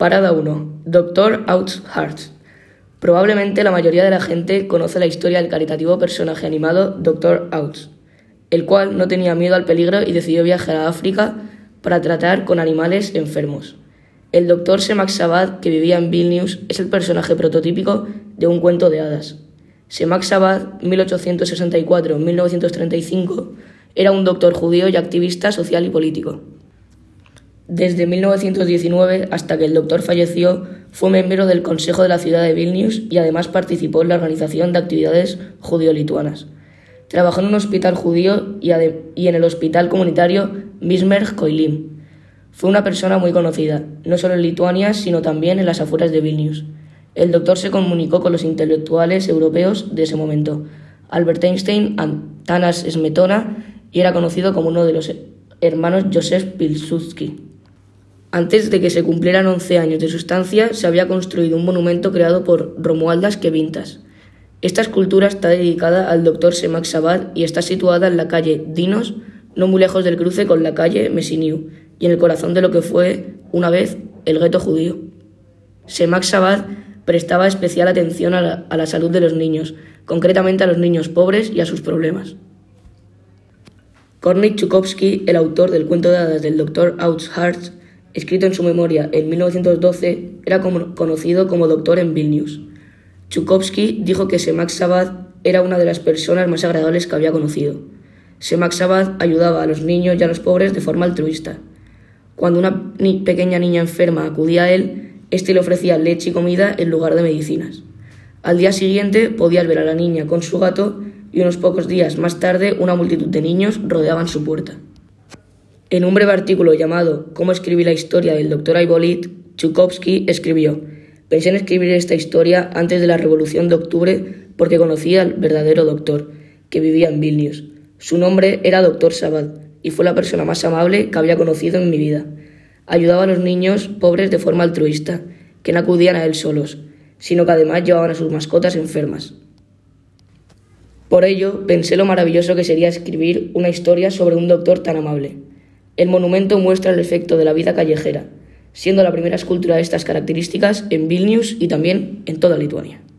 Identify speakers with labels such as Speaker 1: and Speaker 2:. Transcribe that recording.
Speaker 1: Parada 1. Dr. Outs Probablemente la mayoría de la gente conoce la historia del caritativo personaje animado Dr. Outs, el cual no tenía miedo al peligro y decidió viajar a África para tratar con animales enfermos. El Dr. Semak Sabad, que vivía en Vilnius, es el personaje prototípico de un cuento de hadas. Semak Sabad, 1864-1935, era un doctor judío y activista social y político. Desde 1919 hasta que el doctor falleció, fue miembro del Consejo de la ciudad de Vilnius y además participó en la organización de actividades judío-lituanas. Trabajó en un hospital judío y, en el hospital comunitario Bismerck Koilim. Fue una persona muy conocida, no solo en Lituania, sino también en las afueras de Vilnius. El doctor se comunicó con los intelectuales europeos de ese momento, Albert Einstein, Tanas Smetona y era conocido como uno de los hermanos Joseph Pilsudski. Antes de que se cumplieran 11 años de su estancia, se había construido un monumento creado por Romualdas Kevintas. Esta escultura está dedicada al doctor Semak Sabad y está situada en la calle Dinos, no muy lejos del cruce con la calle Messiniu, y en el corazón de lo que fue, una vez, el gueto judío. Semak Sabad prestaba especial atención a la, salud de los niños, concretamente a los niños pobres y a sus problemas. Korney Chukovsky, el autor del cuento de hadas del Dr. Outshart, escrito en su memoria en 1912, era conocido como doctor en Vilnius. Chukovsky dijo que Semak Sabad era una de las personas más agradables que había conocido. Semak Sabad ayudaba a los niños y a los pobres de forma altruista. Cuando una pequeña niña enferma acudía a él, éste le ofrecía leche y comida en lugar de medicinas. Al día siguiente podías ver a la niña con su gato y unos pocos días más tarde una multitud de niños rodeaban su puerta. En un breve artículo llamado Cómo escribí la historia del Dr. Aibolit, Chukovsky escribió Pensé en escribir esta historia antes de la Revolución de Octubre porque conocía al verdadero doctor, que vivía en Vilnius. Su nombre era Dr. Sabad y fue la persona más amable que había conocido en mi vida. Ayudaba a los niños pobres de forma altruista, que no acudían a él solos, sino que además llevaban a sus mascotas enfermas. Por ello, pensé lo maravilloso que sería escribir una historia sobre un doctor tan amable. El monumento muestra el efecto de la vida callejera, siendo la primera escultura de estas características en Vilnius y también en toda Lituania.